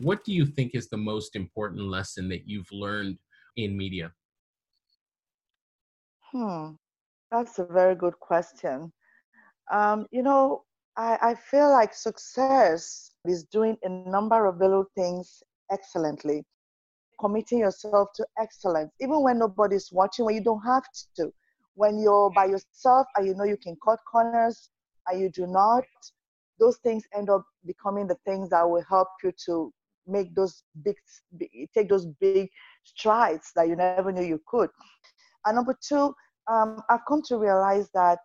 What do you think is the most important lesson that you've learned in media? Hmm, that's a very good question. Um, you know, I, I feel like success is doing a number of little things excellently, committing yourself to excellence, even when nobody's watching, when you don't have to. When you're by yourself and you know you can cut corners and you do not, those things end up becoming the things that will help you to make those big, take those big strides that you never knew you could. And number two, um, I've come to realize that,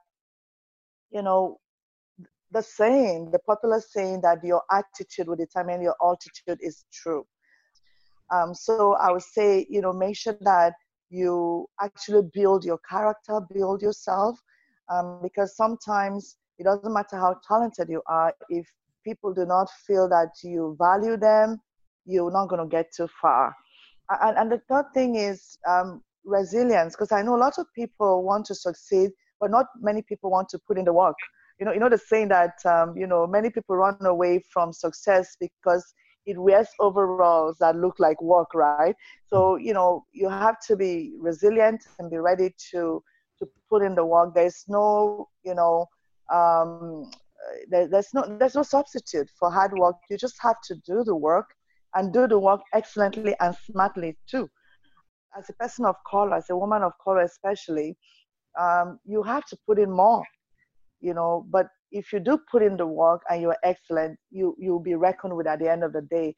you know, the saying, the popular saying that your attitude will determine your altitude is true. Um, so I would say, you know, make sure that you actually build your character, build yourself, um, because sometimes it doesn't matter how talented you are, if people do not feel that you value them, you're not going to get too far. And, and the third thing is um, resilience, because I know a lot of people want to succeed, but not many people want to put in the work you know, you know the saying that um, you know many people run away from success because it wears overalls that look like work, right? So you know you have to be resilient and be ready to to put in the work. There's no you know um, there, there's no there's no substitute for hard work. You just have to do the work and do the work excellently and smartly too. As a person of color, as a woman of color especially, um, you have to put in more you know. But if you do put in the work and you're excellent you you'll be reckoned with at the end of the day.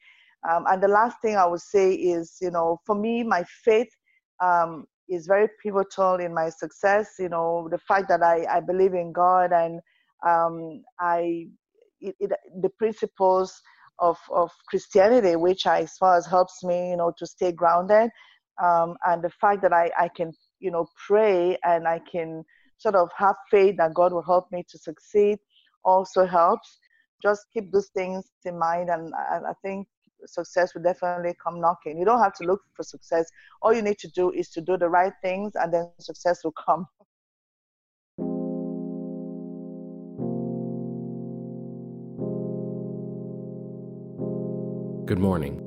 Um, and the last thing i would say is you know for me my faith um, is very pivotal in my success you know. The fact that i, I believe in god and um, i it, it, the principles of, of christianity which i as helps me you know to stay grounded um, and the fact that I, I can you know pray and i can sort of have faith that God will help me to succeed also helps. Just keep those things in mind, and I, I think success will definitely come knocking. You don't have to look for success. All you need to do is to do the right things, and then success will come. Good morning,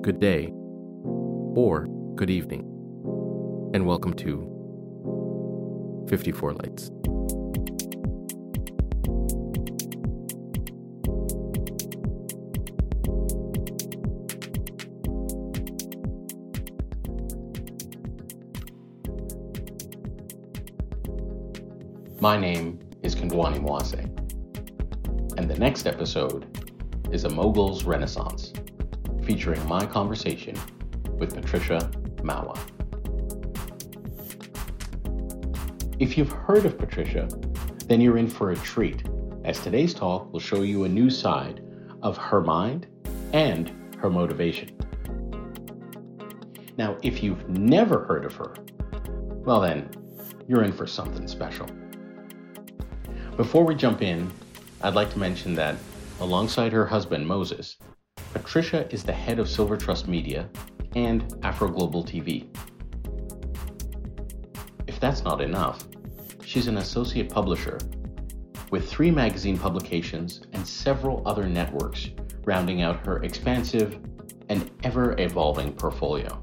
good day, or good evening, and welcome to 54 lights. My name is Kandwani Mwase, and the next episode is A Mogul's Renaissance, featuring my conversation with Patricia Mawa. If you've heard of Patricia, then you're in for a treat, as today's talk will show you a new side of her mind and her motivation. Now, if you've never heard of her, well, then you're in for something special. Before we jump in, I'd like to mention that alongside her husband, Moses, Patricia is the head of Silver Trust Media and Afro Global TV. If that's not enough, She's an associate publisher with three magazine publications and several other networks, rounding out her expansive and ever evolving portfolio.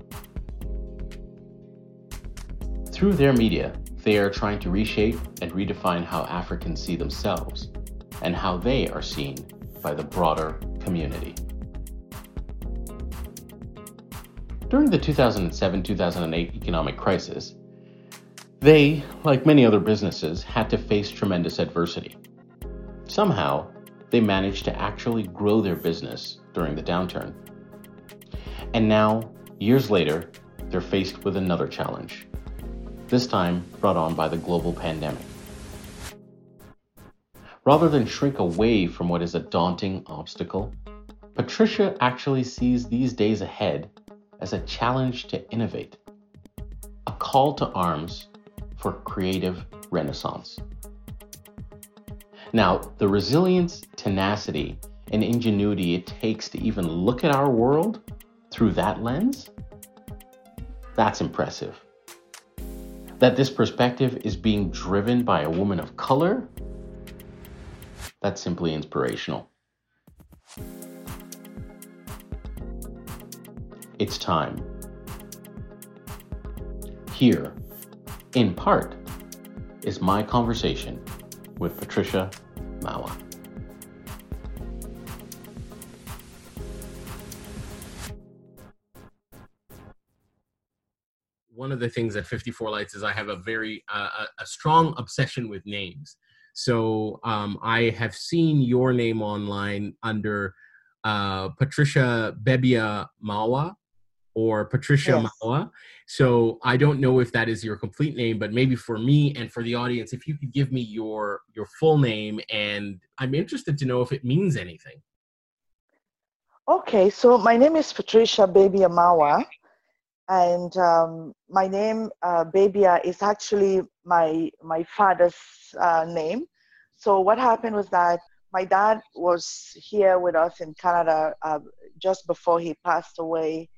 Through their media, they are trying to reshape and redefine how Africans see themselves and how they are seen by the broader community. During the 2007 2008 economic crisis, they, like many other businesses, had to face tremendous adversity. Somehow, they managed to actually grow their business during the downturn. And now, years later, they're faced with another challenge, this time brought on by the global pandemic. Rather than shrink away from what is a daunting obstacle, Patricia actually sees these days ahead as a challenge to innovate, a call to arms for creative renaissance. Now, the resilience, tenacity, and ingenuity it takes to even look at our world through that lens, that's impressive. That this perspective is being driven by a woman of color, that's simply inspirational. it's time. Here, in part, is my conversation with Patricia Mawa. One of the things at 54 Lights is I have a very uh, a strong obsession with names. So um, I have seen your name online under uh, Patricia Bebia Mawa or Patricia yes. Mawa. So I don't know if that is your complete name, but maybe for me and for the audience, if you could give me your your full name, and I'm interested to know if it means anything. Okay, so my name is Patricia Bebia Mawa, and um, my name uh, Bebia is actually my my father's uh, name. So what happened was that my dad was here with us in Canada uh, just before he passed away,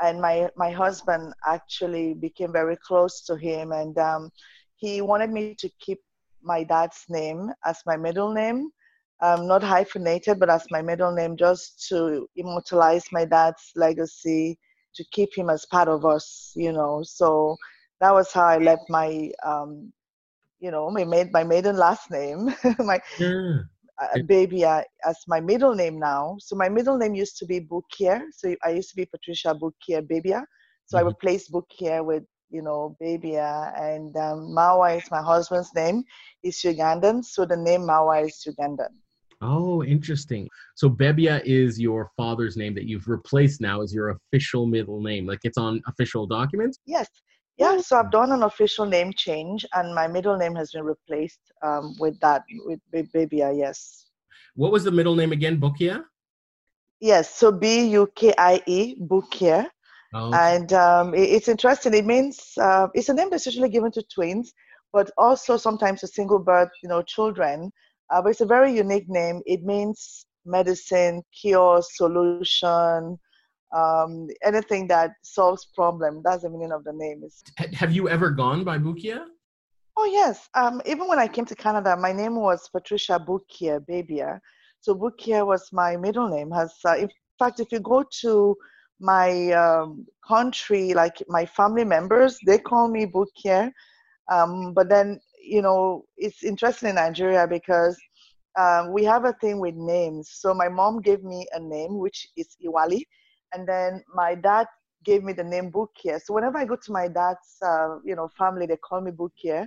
and my my husband actually became very close to him, and um, he wanted me to keep my dad's name as my middle name, um, not hyphenated, but as my middle name, just to immortalize my dad's legacy, to keep him as part of us, you know. So that was how I left my, um, you know, my made my maiden last name, my. Yeah uh, Bebia as my middle name now. So my middle name used to be Bukie. So I used to be Patricia Bukie Bebia. So mm-hmm. I replaced Bukie with, you know, Bebia. And um, Mawa is my husband's name. He's Ugandan. So the name Mawa is Ugandan. Oh, interesting. So Bebia is your father's name that you've replaced now as your official middle name. Like it's on official documents? Yes. Yeah, so I've done an official name change, and my middle name has been replaced um, with that with Bebia. Yes. What was the middle name again? Bukie. Yes, so B U K I E Bukie, oh, and um, it, it's interesting. It means uh, it's a name that's usually given to twins, but also sometimes to single birth, you know, children. Uh, but it's a very unique name. It means medicine, cure, solution, um, anything that solves problem. That's the meaning of the name. Is have you ever gone by Bukie? Oh yes. Um, even when I came to Canada, my name was Patricia Bukie Bebia. So Bukie was my middle name. Has uh, in fact, if you go to my um, country, like my family members, they call me Bukie. Um, but then you know, it's interesting in Nigeria because um, we have a thing with names. So my mom gave me a name which is Iwali, and then my dad gave me the name Bukie. So whenever I go to my dad's, uh, you know, family, they call me Bukie.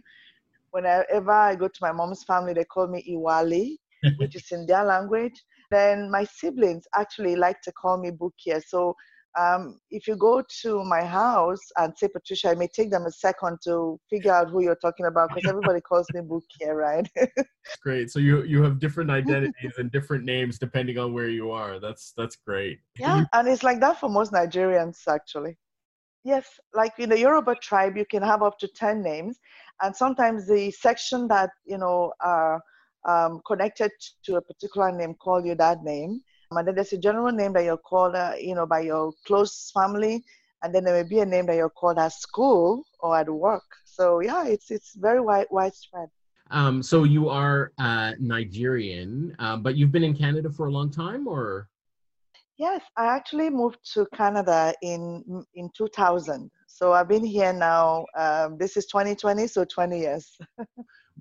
Whenever I go to my mom's family, they call me Iwali, which is in their language. Then my siblings actually like to call me Bukie. So um, if you go to my house and say Patricia, it may take them a second to figure out who you're talking about because everybody calls me Bukie, right? great. So you you have different identities and different names depending on where you are. That's that's great. Yeah, and it's like that for most Nigerians actually. Yes, like in the Yoruba tribe, you can have up to ten names, and sometimes the section that you know are um, connected to a particular name call you that name and then there's a general name that you're called, uh, you know, by your close family, and then there may be a name that you're called at school or at work. So yeah, it's it's very wide widespread. Um, so you are uh, Nigerian, uh, but you've been in Canada for a long time, or? Yes, I actually moved to Canada in in 2000. So I've been here now. Um, this is 2020, so 20 years.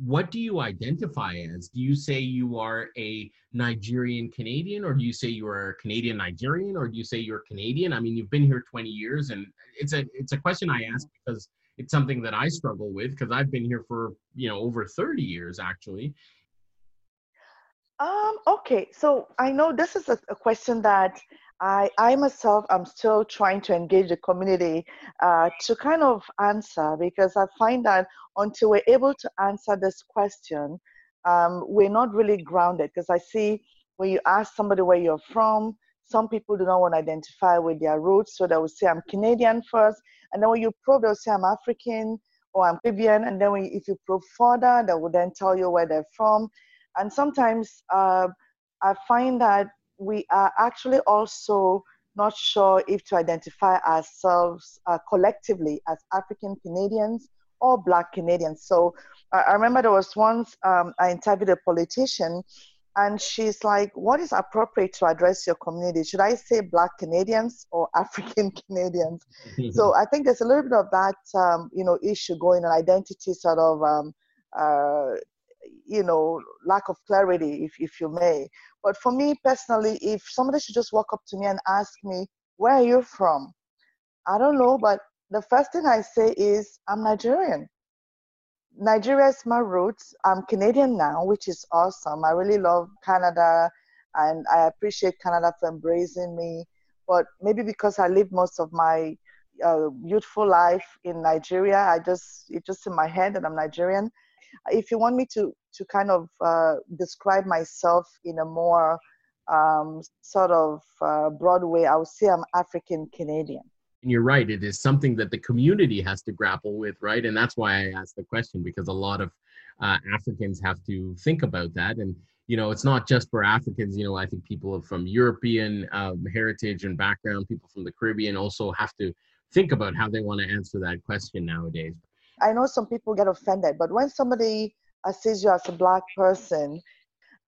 what do you identify as? Do you say you are a Nigerian Canadian, or do you say you are a Canadian Nigerian, or do you say you're Canadian? I mean, you've been here 20 years, and it's a it's a question I ask because it's something that I struggle with because I've been here for you know over 30 years actually. Um. Okay. So I know this is a, a question that I, I myself am still trying to engage the community uh, to kind of answer because I find that until we're able to answer this question, um, we're not really grounded. Because I see when you ask somebody where you're from, some people do not want to identify with their roots, so they will say I'm Canadian first, and then when you probe, they'll say I'm African or I'm Caribbean, and then when, if you probe further, they will then tell you where they're from. And sometimes uh, I find that we are actually also not sure if to identify ourselves uh, collectively as African Canadians or Black Canadians. So uh, I remember there was once um, I interviewed a politician, and she's like, "What is appropriate to address your community? Should I say Black Canadians or African Canadians?" so I think there's a little bit of that, um, you know, issue going on, identity sort of, um, uh, you know, lack of clarity, if if you may. But for me personally, if somebody should just walk up to me and ask me, "Where are you from?" I don't know, but the first thing I say is, "I'm Nigerian." Nigeria is my roots. I'm Canadian now, which is awesome. I really love Canada and I appreciate Canada for embracing me. But maybe because I lived most of my uh, youthful life in Nigeria, I just it's just in my head that I'm Nigerian. If you want me to to kind of uh, describe myself in a more um, sort of uh, broad way, I would say I'm African Canadian. And you're right it is something that the community has to grapple with right? And that's why i asked the question because a lot of uh, africans have to think about that. And you know it's not just for africans you know i think people from european um, heritage and background people from the caribbean also have to think about how they want to answer that question nowadays. I know some people get offended but when somebody sees you as a black person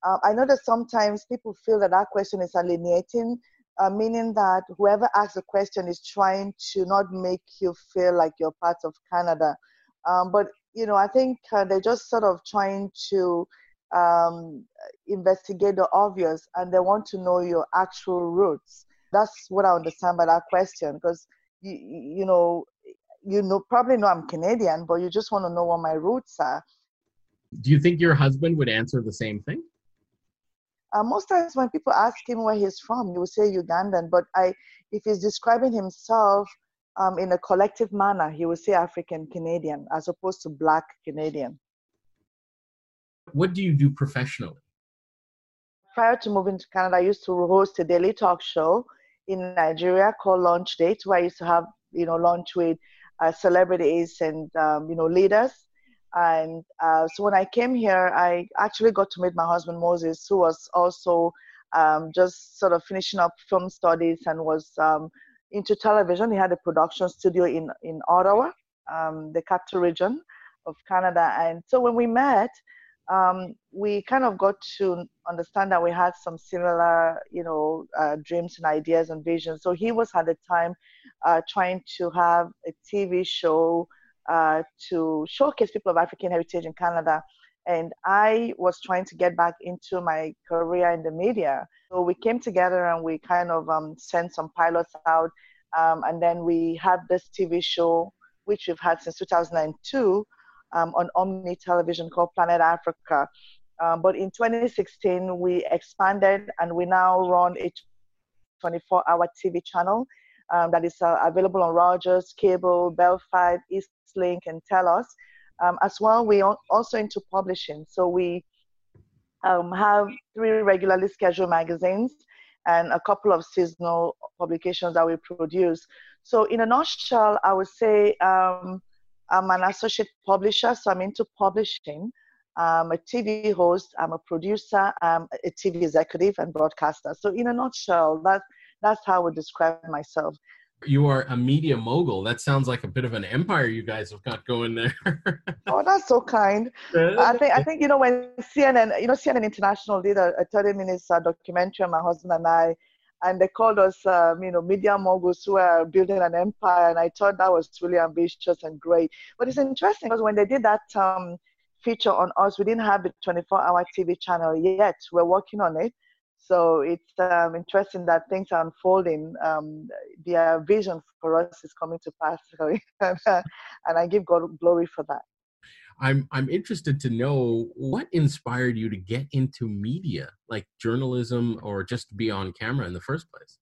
uh, i know that sometimes people feel that that question is alienating uh, meaning that whoever asks the question is trying to not make you feel like you're part of Canada. Um, but you know, I think uh, they're just sort of trying to um, investigate the obvious, and they want to know your actual roots. That's what I understand by that question, because you, you know, you know, probably know I'm Canadian, but you just want to know what my roots are. Do you think your husband would answer the same thing? Uh, most times when people ask him where he's from, he will say Ugandan. But I, if he's describing himself um, in a collective manner, he will say African Canadian as opposed to Black Canadian. What do you do professionally? Prior to moving to Canada, I used to host a daily talk show in Nigeria called Lunch Date, where I used to have you know lunch with uh, celebrities and um, you know leaders and uh, so when I came here, I actually got to meet my husband Moses, who was also um, just sort of finishing up film studies and was um, into television. He had a production studio in in Ottawa, um, the capital region of Canada. And so when we met, um, we kind of got to understand that we had some similar, you know, uh, dreams and ideas and visions. So he was at the time uh, trying to have a TV show uh, to showcase people of African heritage in Canada. And I was trying to get back into my career in the media. So we came together and we kind of um, sent some pilots out. Um, and then we had this TV show, which we've had since 2002 um, on Omni Television called Planet Africa. Um, but in 2016, we expanded and we now run a 24 hour TV channel um, that is uh, available on Rogers, Cable, Bell Fibe, Eastlink, and Telus. Um, as well, we are also into publishing. So we um, have three regularly scheduled magazines and a couple of seasonal publications that we produce. So, in a nutshell, I would say um, I'm an associate publisher, so I'm into publishing. I'm a TV host, I'm a producer, I'm a TV executive and broadcaster. So, in a nutshell, that that's how I would describe myself. You are a media mogul. That sounds like a bit of an empire you guys have got going there. oh, that's so kind. I think I think you know when CNN, you know CNN International did a, a 30 minutes uh, documentary on my husband and I, and they called us, um, you know, media moguls who are building an empire. And I thought that was really ambitious and great. But it's interesting because when they did that um, feature on us, we didn't have the 24-hour TV channel yet. We're working on it. So it's um, interesting that things are unfolding. Um, their vision for us is coming to pass, and I give God glory for that. I'm I'm interested to know what inspired you to get into media, like journalism, or just be on camera in the first place.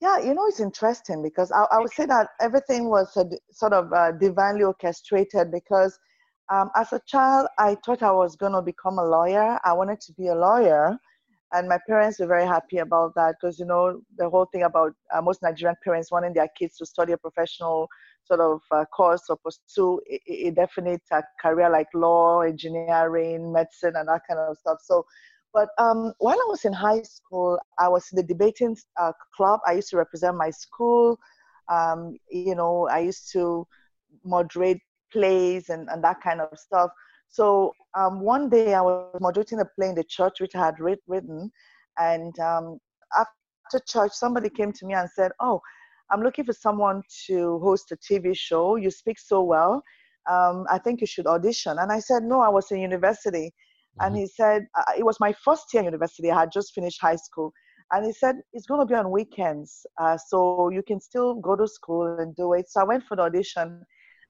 Yeah, you know, it's interesting because I, I would say that everything was a, sort of uh, divinely orchestrated because um, as a child, I thought I was going to become a lawyer. I wanted to be a lawyer and my parents were very happy about that because you know the whole thing about uh, most Nigerian parents wanting their kids to study a professional sort of uh, course or pursue a, a definite uh, career like law, engineering, medicine, and that kind of stuff. So, but um, while I was in high school, I was in the debating uh, club. I used to represent my school. Um, you know, I used to moderate plays and, and that kind of stuff. So um, one day I was moderating a play in the church which I had read, written, and um, after church, somebody came to me and said, "Oh, I'm looking for someone to host a TV show. You speak so well. Um, I think you should audition." And I said, "No, I was in university." Mm-hmm. And he said, uh, "It was my first year in university. I had just finished high school." And he said, it's going to be on weekends, uh, so you can still go to school and do it. So I went for the audition.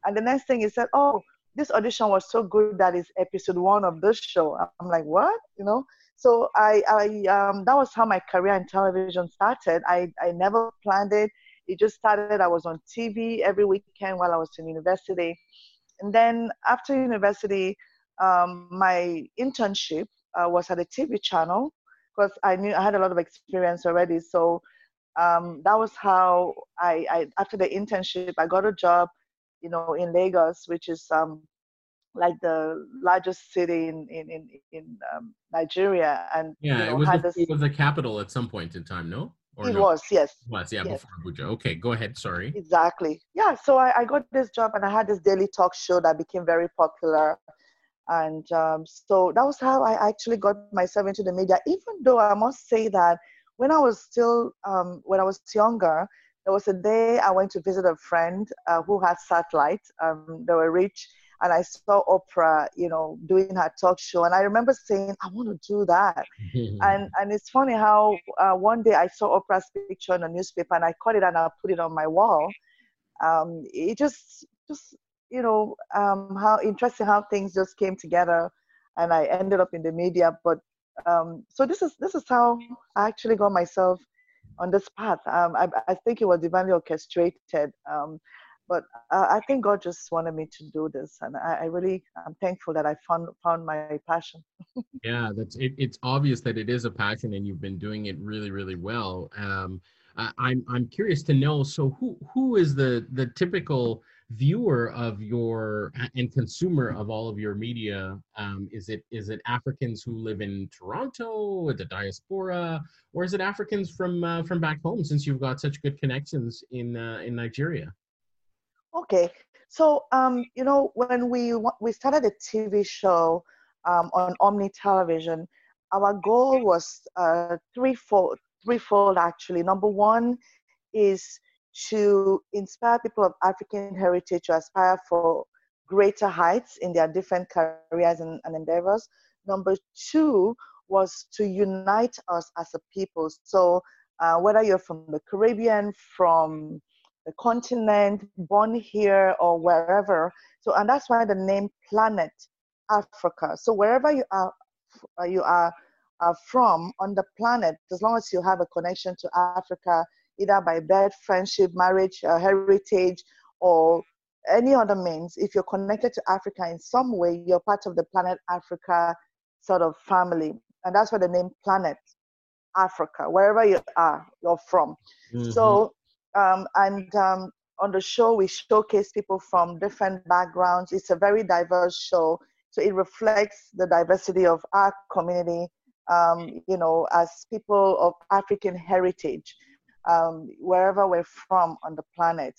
And the next thing he said, oh, this audition was so good that it's episode one of this show. I'm like, what? You know? So I, I um, that was how my career in television started. I, I never planned it. It just started. I was on TV every weekend while I was in university. And then after university, um, my internship uh, was at a TV channel because I knew I had a lot of experience already. So um, that was how I, I, after the internship, I got a job, you know, in Lagos, which is um, like the largest city in in in, in um, Nigeria. And yeah, you know, it, was the, it was the capital at some point in time, no? Or it no? was, yes. It was, yeah, yes. before Abuja. Okay, go ahead. Sorry. Exactly. Yeah, so I, I got this job and I had this daily talk show that became very popular and um, so that was how I actually got myself into the media. Even though I must say that when I was still um, when I was younger, there was a day I went to visit a friend uh, who had satellite. Um, they were rich, and I saw Oprah, you know, doing her talk show, and I remember saying, "I want to do that." and and it's funny how uh, one day I saw Oprah's picture in a newspaper, and I cut it and I put it on my wall. Um, it just just you know um, how interesting how things just came together, and I ended up in the media. But um, so this is this is how I actually got myself on this path. Um, I, I think it was divinely orchestrated. Um, but I think God just wanted me to do this, and I, I really I'm thankful that I found found my passion. yeah, that's it, it's obvious that it is a passion, and you've been doing it really, really well. Um, I, I'm I'm curious to know. So who who is the the typical viewer of your and consumer of all of your media um, is it is it africans who live in toronto the diaspora or is it africans from uh, from back home since you've got such good connections in uh, in nigeria? Okay. So um, you know when we we started a tv show um, on omni television our goal was uh, threefold threefold actually. Number one is to inspire people of African heritage to aspire for greater heights in their different careers and, and endeavors. Number two was to unite us as a people. So, uh, whether you're from the Caribbean, from the continent, born here, or wherever. So, and that's why the name Planet Africa. So, wherever you are, you are, are from on the planet, as long as you have a connection to Africa, either by birth, friendship, marriage, uh, heritage, or any other means, if you're connected to Africa in some way, you're part of the planet Africa sort of family. And that's where the name Planet Africa, wherever you are, you're from. Mm-hmm. So, um, and um, on the show, we showcase people from different backgrounds. It's a very diverse show. So it reflects the diversity of our community, um, you know, as people of African heritage um, wherever we're from on the planet.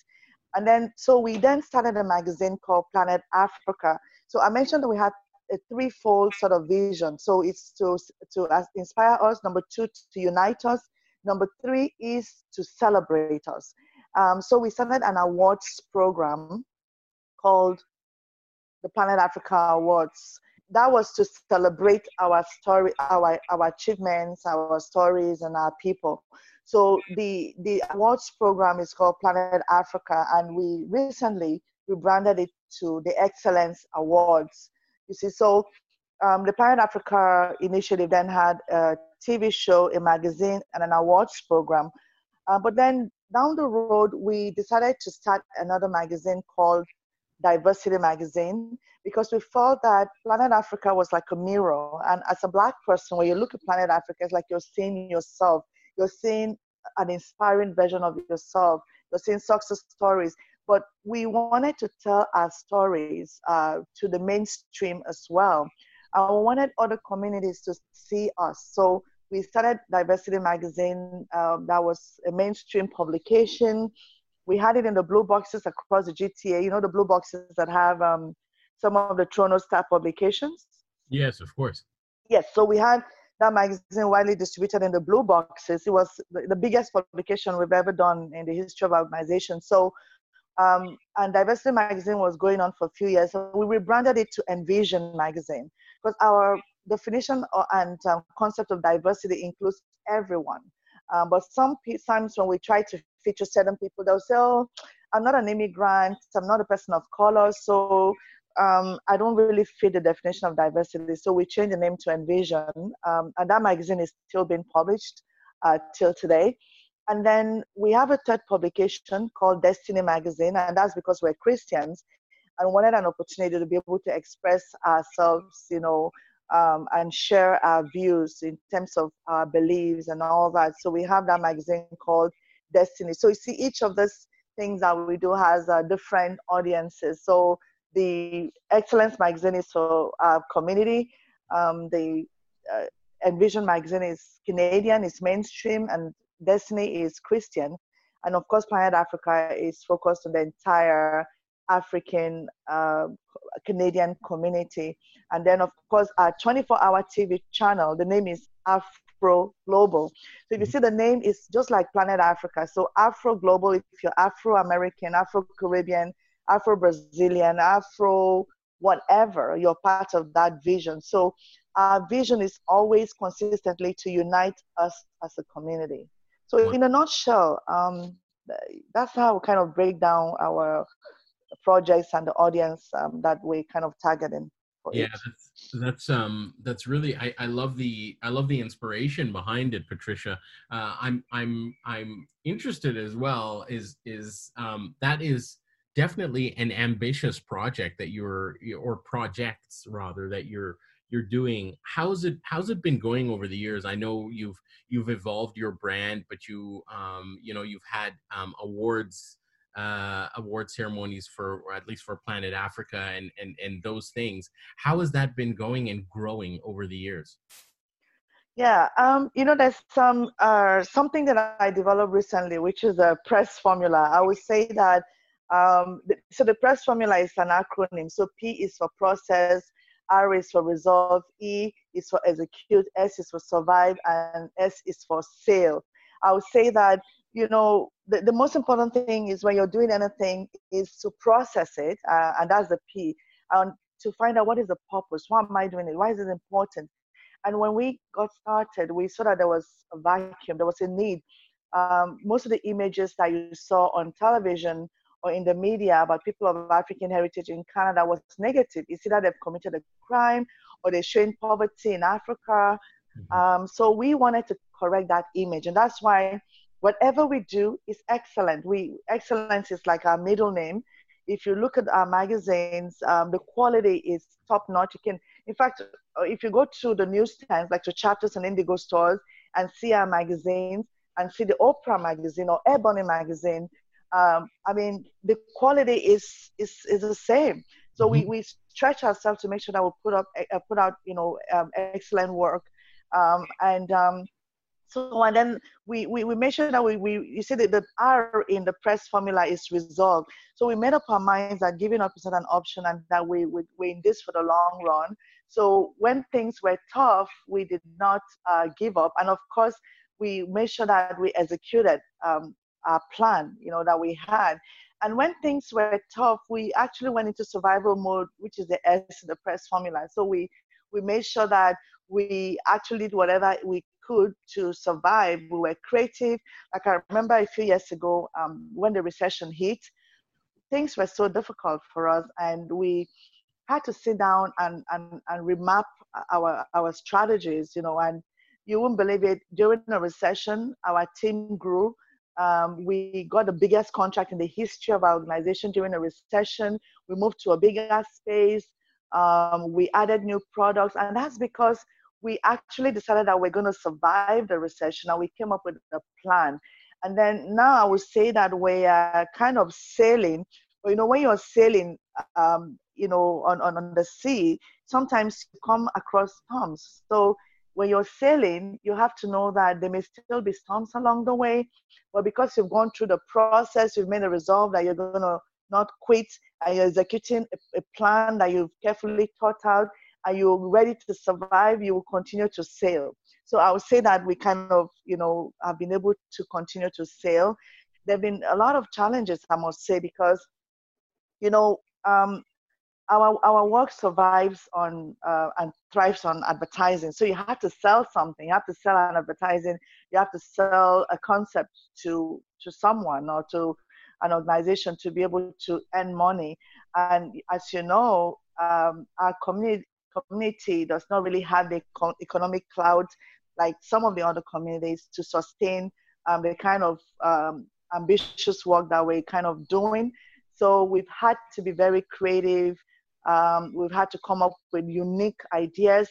And then, so we then started a magazine called Planet Africa. So I mentioned that we had a threefold sort of vision. So it's to, to inspire us, number two, to unite us, number three is to celebrate us. Um, so we started an awards program called the Planet Africa Awards. That was to celebrate our story, our, our achievements, our stories, and our people. So the the awards program is called Planet Africa, and we recently rebranded it to the Excellence Awards. You see, so um, the Planet Africa initiative then had a TV show, a magazine, and an awards program. Uh, but then down the road, we decided to start another magazine called Diversity Magazine because we felt that Planet Africa was like a mirror. And as a Black person, when you look at Planet Africa, it's like you're seeing yourself you're seeing an inspiring version of yourself. You're seeing success stories. But we wanted to tell our stories uh, to the mainstream as well. I wanted other communities to see us. So we started Diversity Magazine. Um, that was a mainstream publication. We had it in the blue boxes across the GTA. You know the blue boxes that have um, some of the Toronto Star publications. Yes, of course. Yes, so we had that magazine widely distributed in the blue boxes. It was the, biggest publication we've ever done in the history of organization. So, um, and Diversity Magazine was going on for a few years. So we rebranded it to Envision Magazine because our definition and um, concept of diversity includes everyone. Um, but some times when we try to feature certain people, they'll say, "Oh, I'm not an immigrant. I'm not a person of color, so um, I don't really fit the definition of diversity." So we changed the name to Envision, um, and that magazine is still being published uh, till today. And then we have a third publication called Destiny Magazine, and that's because we're Christians and wanted an opportunity to be able to express ourselves, you know, um, and share our views in terms of our beliefs and all that. So we have that magazine called Destiny. So you see, each of these things that we do has uh, different audiences. So the Excellence magazine is for our community. Um, the uh, Envision magazine is Canadian, is mainstream, and Destiny is Christian. And of course, Planet Africa is focused on the entire African uh, Canadian community. And then, of course, our 24 hour TV channel, the name is Afro Global. So if you mm-hmm. see the name, is just like Planet Africa. So Afro Global, if you're Afro American, Afro Caribbean, Afro Brazilian, Afro whatever, you're part of that vision. So our vision is always consistently to unite us as a community. So in a nutshell, um, that's how we kind of break down our projects and the audience um, that we're kind of targeting. yeah, that's that's um that's really I, I love the I love the inspiration behind it, Patricia. Uh, I'm I'm I'm interested as well. Is is um that is definitely an ambitious project that you're or projects rather that you're you're doing how's it how's it been going over the years i know you've you've evolved your brand but you um you know you've had um awards uh, award ceremonies for, or at least for Planet Africa and, and, and those things. How has that been going and growing over the years? Yeah, um, you know, there's some uh, something that I developed recently, which is a press formula. I would say that um, so the press formula is an acronym. So P is for process, R is for resolve, E is for execute, S is for survive, and S is for sale. I would say that you know, the, the most important thing is when you're doing anything is to process it, uh, and that's the P, and to find out what is the purpose. Why am I doing it? Why is it important? And when we got started, we saw that there was a vacuum, there was a need. Um, most of the images that you saw on television or in the media about people of African heritage in Canada was negative. You see that they've committed a crime or they're showing poverty in Africa. Mm-hmm. Um, so we wanted to correct that image, and that's why whatever we do is excellent. We excellence is like our middle name. If you look at our magazines, um, the quality is top notch. You can, in fact, uh, if you go to the newsstands, like to Chapters and Indigo stores, and see our magazines, and see the Oprah magazine or Ebony magazine, um, I mean, the quality is is is the same. So mm-hmm. we, we stretch ourselves to make sure that we put up uh, put out you know um, excellent work, um, and um, so and then we, we, we made sure that we, we you see that the R in the press formula is resolved. So we made up our minds that giving up is not an option and that we, we, we're in this for the long run. So when things were tough, we did not uh, give up. And of course, we made sure that we executed um, our plan, you know, that we had. And when things were tough, we actually went into survival mode, which is the S in the press formula. So we we made sure that we actually did whatever we could to survive. We were creative. Like I remember a few years ago um, when the recession hit, things were so difficult for us, and we had to sit down and, and, and remap our, our strategies, you know, and you wouldn't believe it. During the recession, our team grew. Um, we got the biggest contract in the history of our organization during a recession. We moved to a bigger space. Um, we added new products, and that's because we actually decided that we're going to survive the recession and we came up with a plan. And then now I would say that we are kind of sailing. But you know, when you're sailing, um, you know, on, on, on the sea, sometimes you come across storms. So when you're sailing, you have to know that there may still be storms along the way. But because you've gone through the process, you've made a resolve that you're going to not quit and you're executing a, a plan that you've carefully thought out and you're ready to survive, you will continue to sail. So I would say that we kind of, you know, have been able to continue to sail. There have been a lot of challenges, I must say, because, you know, um, our our work survives on uh, and thrives on advertising. So you have to sell something. You have to sell an advertising. You have to sell a concept to to someone or to an organization to be able to earn money. And as you know, um, our community community does not really have the economic clout like some of the other communities to sustain um, the kind of um, ambitious work that we're kind of doing. So we've had to be very creative. Um, we've had to come up with unique ideas.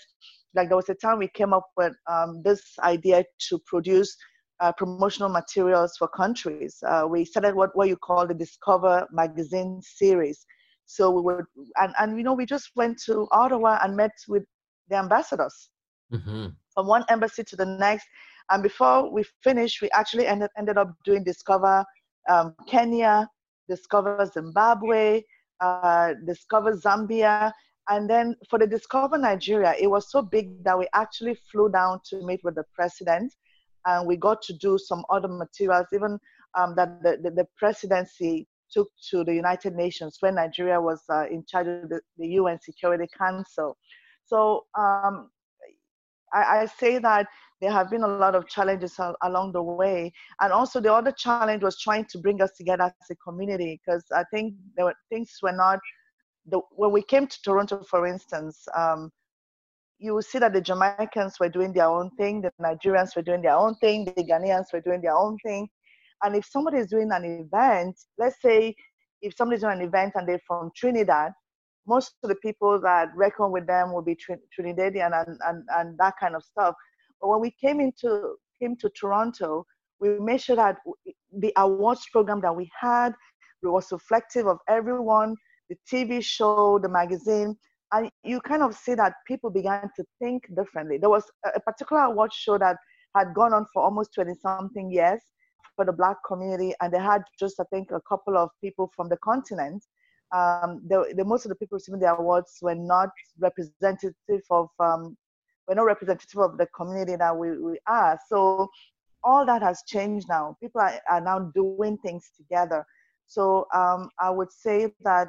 Like there was a time we came up with um, this idea to produce uh, promotional materials for countries. Uh, we started what, what you call the Discover magazine series. So we were, and, and you know, we just went to Ottawa and met with the ambassadors mm-hmm. from one embassy to the next. And before we finished, we actually ended, ended up doing Discover um, Kenya, Discover Zimbabwe, uh, Discover Zambia. And then for the Discover Nigeria, it was so big that we actually flew down to meet with the president. And we got to do some other materials, even um, that the, the, the presidency took to the United Nations when Nigeria was uh, in charge of the, the, UN Security Council. So um, I, I, say that there have been a lot of challenges along the way. And also the other challenge was trying to bring us together as a community because I think there were things were not, the, when we came to Toronto, for instance, um, you will see that the Jamaicans were doing their own thing, the Nigerians were doing their own thing, the Ghanaians were doing their own thing. And if somebody is doing an event, let's say if somebody's doing an event and they're from Trinidad, most of the people that reckon with them will be Trinidadian and, and, and that kind of stuff. But when we came into came to Toronto, we made sure that the awards program that we had was reflective of everyone, the TV show, the magazine, and you kind of see that people began to think differently. There was a particular award show that had gone on for almost 20 something years, for the black community and they had just i think a couple of people from the continent um, the, the most of the people receiving the awards were not representative of um, were not representative of the community that we, we are. So all that has changed now. People are, are now doing things together. So um, i would say that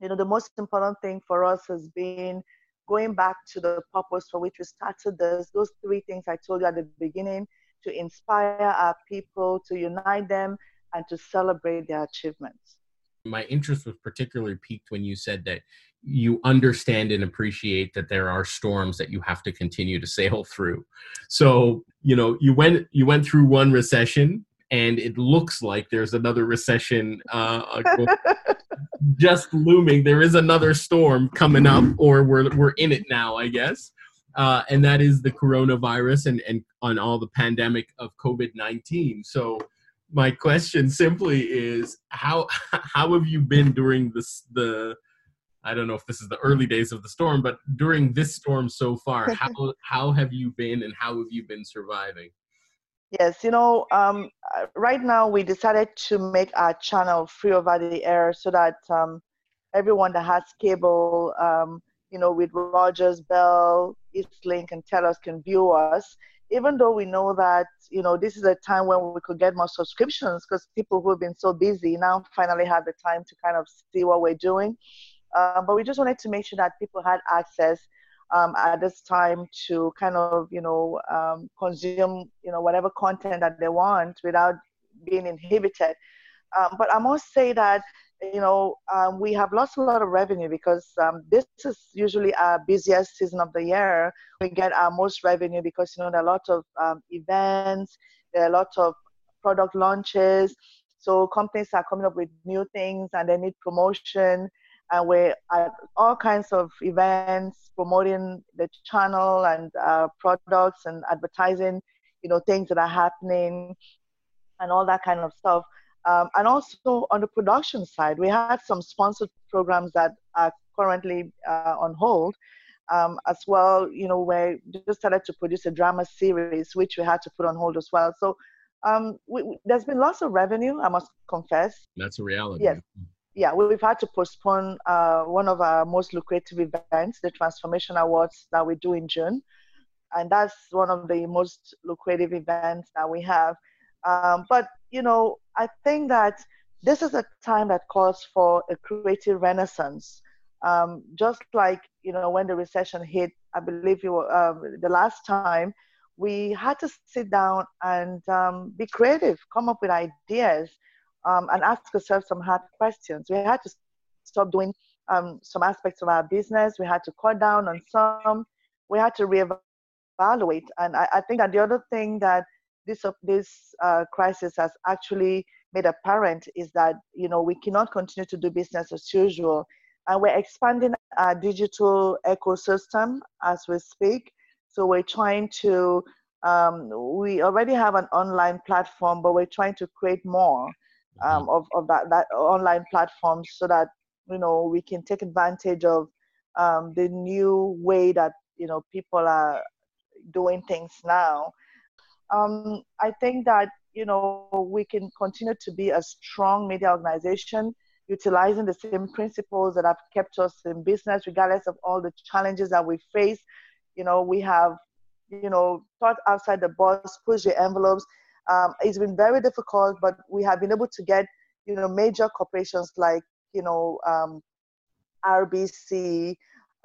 you know the most important thing for us has been going back to the purpose for which we started this. Those three things i told you at the beginning to inspire our people, to unite them, and to celebrate their achievements. My interest was particularly piqued when you said that you understand and appreciate that there are storms that you have to continue to sail through. So, you know, you went you went through one recession and it looks like there's another recession uh, just looming. There is another storm coming up, or we're we're in it now, I guess uh, and that is the coronavirus and, and on all the pandemic of COVID 19. So, my question simply is how how have you been during this the I don't know if this is the early days of the storm, but during this storm so far, how how have you been and how have you been surviving? Yes, you know, um, uh, right now we decided to make our channel free over the air so that um, everyone that has cable um, you know, with Rogers, Bell, Eastlink, and Telus can view us, even though we know that, you know, this is a time when we could get more subscriptions because people who have been so busy now finally have the time to kind of see what we're doing. Uh, but we just wanted to make sure that people had access um, at this time to kind of, you know, um, consume, you know, whatever content that they want without being inhibited. Um, but I must say that you know, um, we have lost a lot of revenue because um, this is usually our busiest season of the year. We get our most revenue because, you know, there are a lot of um, events, there are a lot of product launches. So companies are coming up with new things and they need promotion. And we're at all kinds of events promoting the channel and uh, products and advertising, you know, things that are happening and all that kind of stuff. Um, and also on the production side, we had some sponsored programs that are currently uh, on hold. Um, as well, you know, we just started to produce a drama series, which we had to put on hold as well. So um, we, we, there's been lots of revenue, I must confess. That's a reality. Yes. Yeah, we've had to postpone uh, one of our most lucrative events, the Transformation Awards that we do in June. And that's one of the most lucrative events that we have. Um, but, you know, I think that this is a time that calls for a creative renaissance. Um, just like, you know, when the recession hit, I believe um, the last time, we had to sit down and um, be creative, come up with ideas um, and ask ourselves some hard questions. We had to stop doing um, some aspects of our business. We had to cut down on some. We had to reevaluate. And I, I think that the other thing that this this uh, crisis has actually made apparent is that you know we cannot continue to do business as usual, and we're expanding our digital ecosystem as we speak. So we're trying to um, we already have an online platform, but we're trying to create more um, of, of that, that online platform so that you know we can take advantage of um, the new way that you know people are doing things now. Um, i think that you know we can continue to be a strong media organization utilizing the same principles that have kept us in business regardless of all the challenges that we face. You know we have you know thought outside the box push the envelopes um, it's been very difficult, but we have been able to get, you know, major corporations like, you know, um, RBC,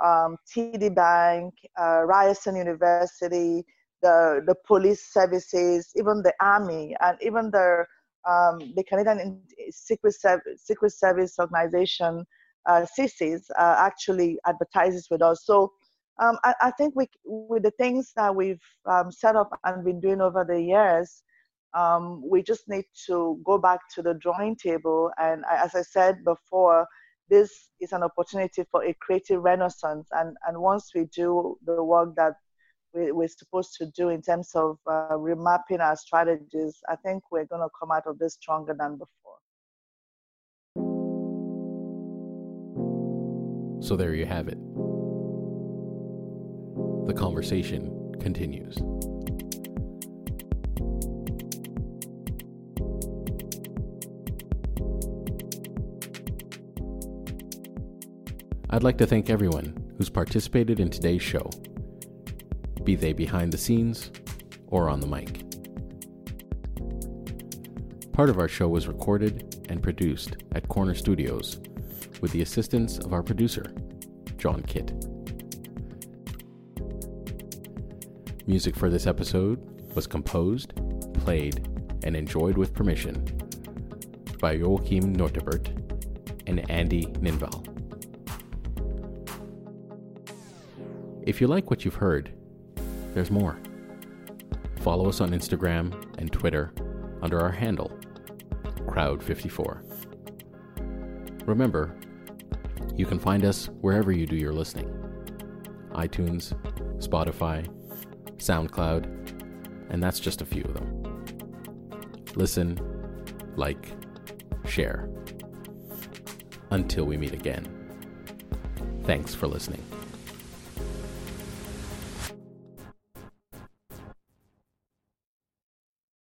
um, TD Bank, uh, Ryerson University, the, the police services, even the army, and even the, um, the Canadian Secret, Secret Service Organization, uh, uh, actually advertises with us. So um, I, I, think we, with the things that we've um, set up and been doing over the years, um, we just need to go back to the drawing table. And as I said before, this is an opportunity for a creative renaissance. And, and once we do the work that we, we're supposed to do in terms of uh, remapping our strategies, I think we're going to come out of this stronger than before. So there you have it. The conversation continues. I'd like to thank everyone who's participated in today's show, be they behind the scenes or on the mic. Part of our show was recorded and produced at Corner Studios with the assistance of our producer, John Kitt. Music for this episode was composed, played, and enjoyed with permission by Joachim Nortebert and Andy Ninval. If you like what you've heard, there's more. Follow us on Instagram and Twitter under our handle, Crowd54. Remember, you can find us wherever you do your listening iTunes, Spotify, SoundCloud, and that's just a few of them. Listen, like, share. Until we meet again. Thanks for listening.